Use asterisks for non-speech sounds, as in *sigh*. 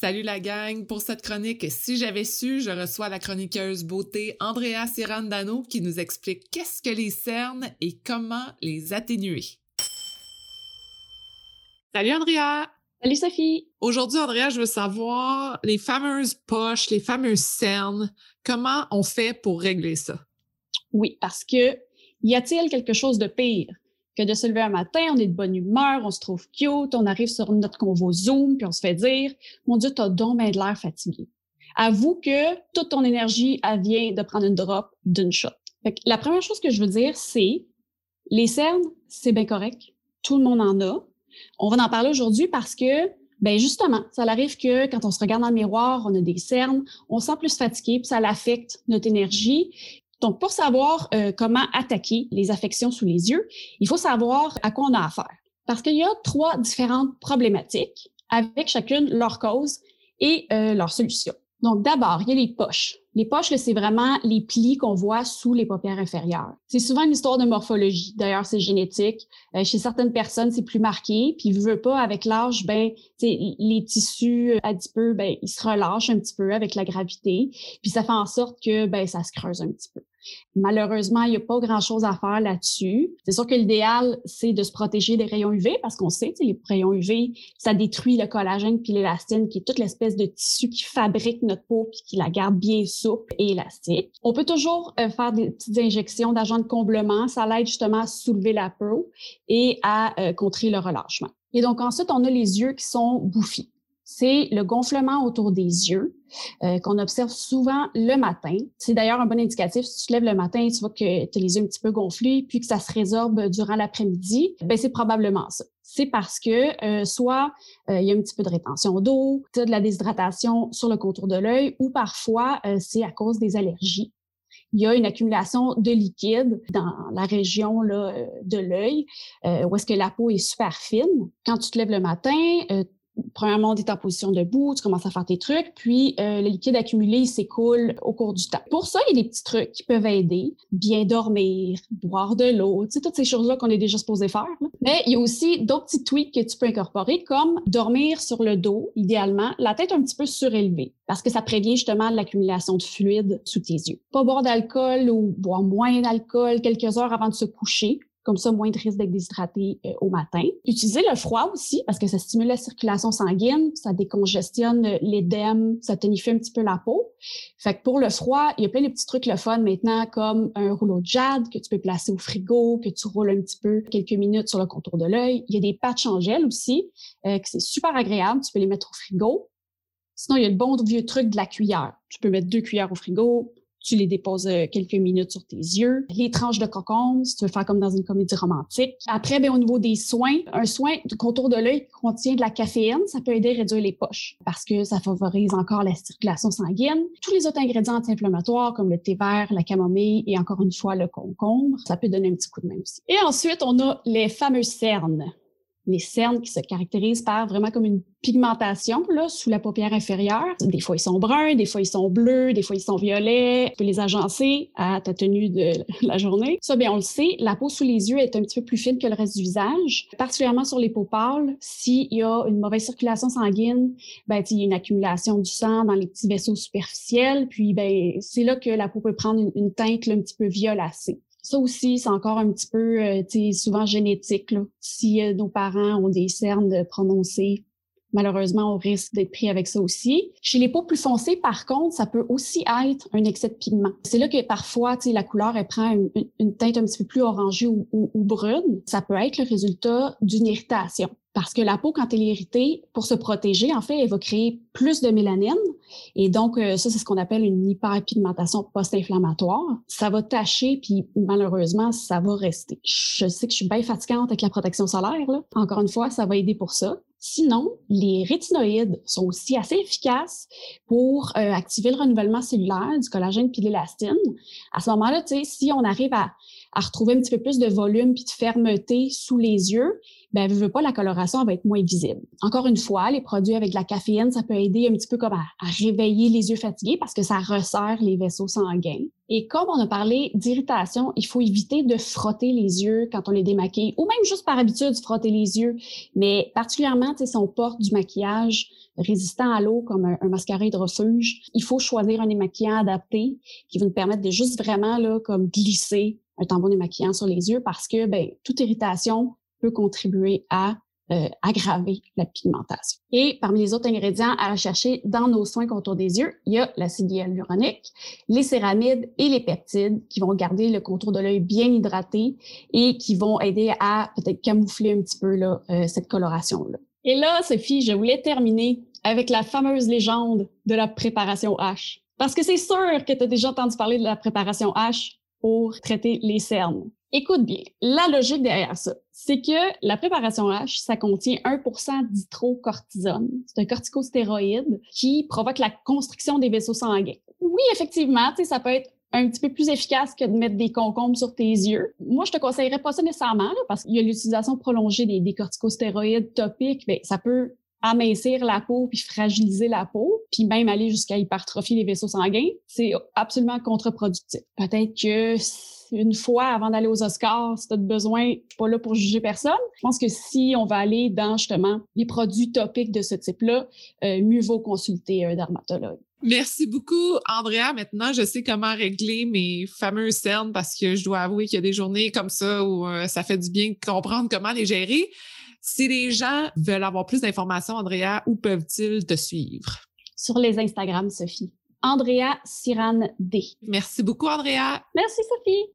Salut la gang! Pour cette chronique, si j'avais su, je reçois la chroniqueuse beauté Andrea Sirandano qui nous explique qu'est-ce que les cernes et comment les atténuer. Salut Andrea! Salut Sophie! Aujourd'hui, Andrea, je veux savoir les fameuses poches, les fameuses cernes, comment on fait pour régler ça? Oui, parce que y a-t-il quelque chose de pire de se lever un matin, on est de bonne humeur, on se trouve cute, on arrive sur notre convo Zoom, puis on se fait dire Mon Dieu, t'as donc bien de l'air fatigué. Avoue que toute ton énergie, vient de prendre une drop d'une shot. la première chose que je veux dire, c'est les cernes, c'est bien correct. Tout le monde en a. On va en parler aujourd'hui parce que, ben justement, ça arrive que quand on se regarde dans le miroir, on a des cernes, on se sent plus fatigué, puis ça affecte notre énergie. Donc, pour savoir euh, comment attaquer les affections sous les yeux, il faut savoir à quoi on a affaire. Parce qu'il y a trois différentes problématiques avec chacune leur cause et euh, leur solution. Donc, d'abord, il y a les poches. Les poches, c'est vraiment les plis qu'on voit sous les paupières inférieures. C'est souvent une histoire de morphologie. D'ailleurs, c'est génétique. Euh, chez certaines personnes, c'est plus marqué. Puis, veut pas, avec l'âge, ben, les tissus adipeux, ben, ils se relâchent un petit peu avec la gravité. Puis, ça fait en sorte que, ben, ça se creuse un petit peu. Malheureusement, il n'y a pas grand-chose à faire là-dessus. C'est sûr que l'idéal, c'est de se protéger des rayons UV parce qu'on sait, que les rayons UV, ça détruit le collagène puis l'élastine, qui est toute l'espèce de tissu qui fabrique notre peau puis qui la garde bien souple et élastique. On peut toujours euh, faire des petites injections d'agents de comblement. Ça l'aide justement à soulever la peau et à euh, contrer le relâchement. Et donc ensuite, on a les yeux qui sont bouffis c'est le gonflement autour des yeux euh, qu'on observe souvent le matin. C'est d'ailleurs un bon indicatif. Si tu te lèves le matin, tu vois que tu as les yeux un petit peu gonflés, puis que ça se résorbe durant l'après-midi, ben c'est probablement ça. C'est parce que euh, soit euh, il y a un petit peu de rétention d'eau, tu as de la déshydratation sur le contour de l'œil, ou parfois c'est à cause des allergies il y a une accumulation de liquide dans la région là, de l'œil, où est-ce que la peau est super fine. Quand tu te lèves le matin, premièrement, tu es en position debout, tu commences à faire tes trucs, puis euh, le liquide accumulé s'écoule au cours du temps. Pour ça, il y a des petits trucs qui peuvent aider. Bien dormir, boire de l'eau, tu toutes ces choses-là qu'on est déjà supposé faire. Mais il y a aussi d'autres petits tweaks que tu peux incorporer, comme dormir sur le dos, idéalement, la tête un petit peu surélevée, parce que ça prévient justement l'accumulation de fluide sous tes yeux. Pas boire d'alcool ou boire moins d'alcool quelques heures avant de se coucher comme ça, moins de risque d'être déshydraté euh, au matin. Utiliser le froid aussi, parce que ça stimule la circulation sanguine, ça décongestionne l'édème, ça tonifie un petit peu la peau. Fait que pour le froid, il y a plein de petits trucs le fun maintenant, comme un rouleau de jade que tu peux placer au frigo, que tu roules un petit peu quelques minutes sur le contour de l'œil. Il y a des patchs en gel aussi, euh, que c'est super agréable, tu peux les mettre au frigo. Sinon, il y a le bon vieux truc de la cuillère. Tu peux mettre deux cuillères au frigo, tu les déposes euh, quelques minutes sur tes yeux. Les tranches de cocon, si tu veux faire comme dans une comédie romantique. Après, bien, au niveau des soins, un soin de contour de l'œil qui contient de la caféine, ça peut aider à réduire les poches parce que ça favorise encore la circulation sanguine. Tous les autres ingrédients anti-inflammatoires comme le thé vert, la camomille et encore une fois le concombre, ça peut donner un petit coup de main aussi. Et ensuite, on a les fameuses cernes les cernes qui se caractérisent par vraiment comme une pigmentation là, sous la paupière inférieure. Des fois, ils sont bruns, des fois, ils sont bleus, des fois, ils sont violets. Tu peux les agencer à ta tenue de *laughs* la journée. Ça, bien, on le sait, la peau sous les yeux est un petit peu plus fine que le reste du visage, particulièrement sur les peaux pâles. S'il y a une mauvaise circulation sanguine, ben, il y a une accumulation du sang dans les petits vaisseaux superficiels. Puis, ben, c'est là que la peau peut prendre une, teinte un petit peu violacée. Ça aussi, c'est encore un petit peu, euh, souvent génétique. Là. Si euh, nos parents ont des cernes prononcées, malheureusement, on risque d'être pris avec ça aussi. Chez les peaux plus foncées, par contre, ça peut aussi être un excès de pigment. C'est là que parfois, la couleur, elle prend une, teinte un petit peu plus orangée ou, brune. Ça peut être le résultat d'une irritation. Parce que la peau, quand elle est irritée, pour se protéger, en fait, elle va créer plus de mélanine. Et donc, euh, ça, c'est ce qu'on appelle une hyperpigmentation post-inflammatoire. Ça va tacher, puis malheureusement, ça va rester. Je sais que je suis bien fatigante avec la protection solaire. Encore une fois, ça va aider pour ça. Sinon, les rétinoïdes sont aussi assez efficaces pour euh, activer le renouvellement cellulaire du collagène puis de l'élastine. À ce moment-là, si on arrive à à retrouver un petit peu plus de volume puis de fermeté sous les yeux, ben, veut pas, la coloration va être moins visible. Encore une fois, les produits avec de la caféine, ça peut aider un petit peu comme à, réveiller les yeux fatigués parce que ça resserre les vaisseaux sanguins. Et comme on a parlé d'irritation, il faut éviter de frotter les yeux quand on les démaquille ou même juste par habitude frotter les yeux. Mais particulièrement, si on porte du maquillage résistant à l'eau comme un, mascara hydrofuge, il faut choisir un démaquillant adapté qui va nous permettre de juste vraiment là, comme glisser un tampon démaquillant sur les yeux parce que ben, toute irritation peut contribuer à euh, aggraver la pigmentation. Et parmi les autres ingrédients à rechercher dans nos soins contour des yeux, il y a l'acide hyaluronique, les céramides et les peptides qui vont garder le contour de l'œil bien hydraté et qui vont aider à peut-être camoufler un petit peu là, euh, cette coloration-là. Et là, Sophie, je voulais terminer avec la fameuse légende de la préparation H. Parce que c'est sûr que tu as déjà entendu parler de la préparation H pour traiter les cernes. Écoute bien, la logique derrière ça, c'est que la préparation H, ça contient 1% d'hydrocortisone. C'est un corticostéroïde qui provoque la constriction des vaisseaux sanguins. Oui, effectivement, ça peut être un petit peu plus efficace que de mettre des concombres sur tes yeux. Moi, je te conseillerais pas ça nécessairement, parce qu'il y a l'utilisation prolongée des, corticostéroïdes topiques. Bien, ça peut amincir la peau puis fragiliser la peau, puis même aller jusqu'à hypertrophier les vaisseaux sanguins, c'est absolument contre-productif. Peut-être que une fois avant d'aller aux Oscars, si tu as besoin, je suis pas là pour juger personne. Je pense que si on va aller dans justement les produits topiques de ce type-là, euh, mieux vaut consulter un dermatologue. Merci beaucoup, Andrea. Maintenant, je sais comment régler mes fameux cernes parce que je dois avouer qu'il y a des journées comme ça où euh, ça fait du bien de comprendre comment les gérer. Si les gens veulent avoir plus d'informations, Andrea, où peuvent-ils te suivre? Sur les Instagram, Sophie. Andrea Siran D. Merci beaucoup, Andrea. Merci, Sophie.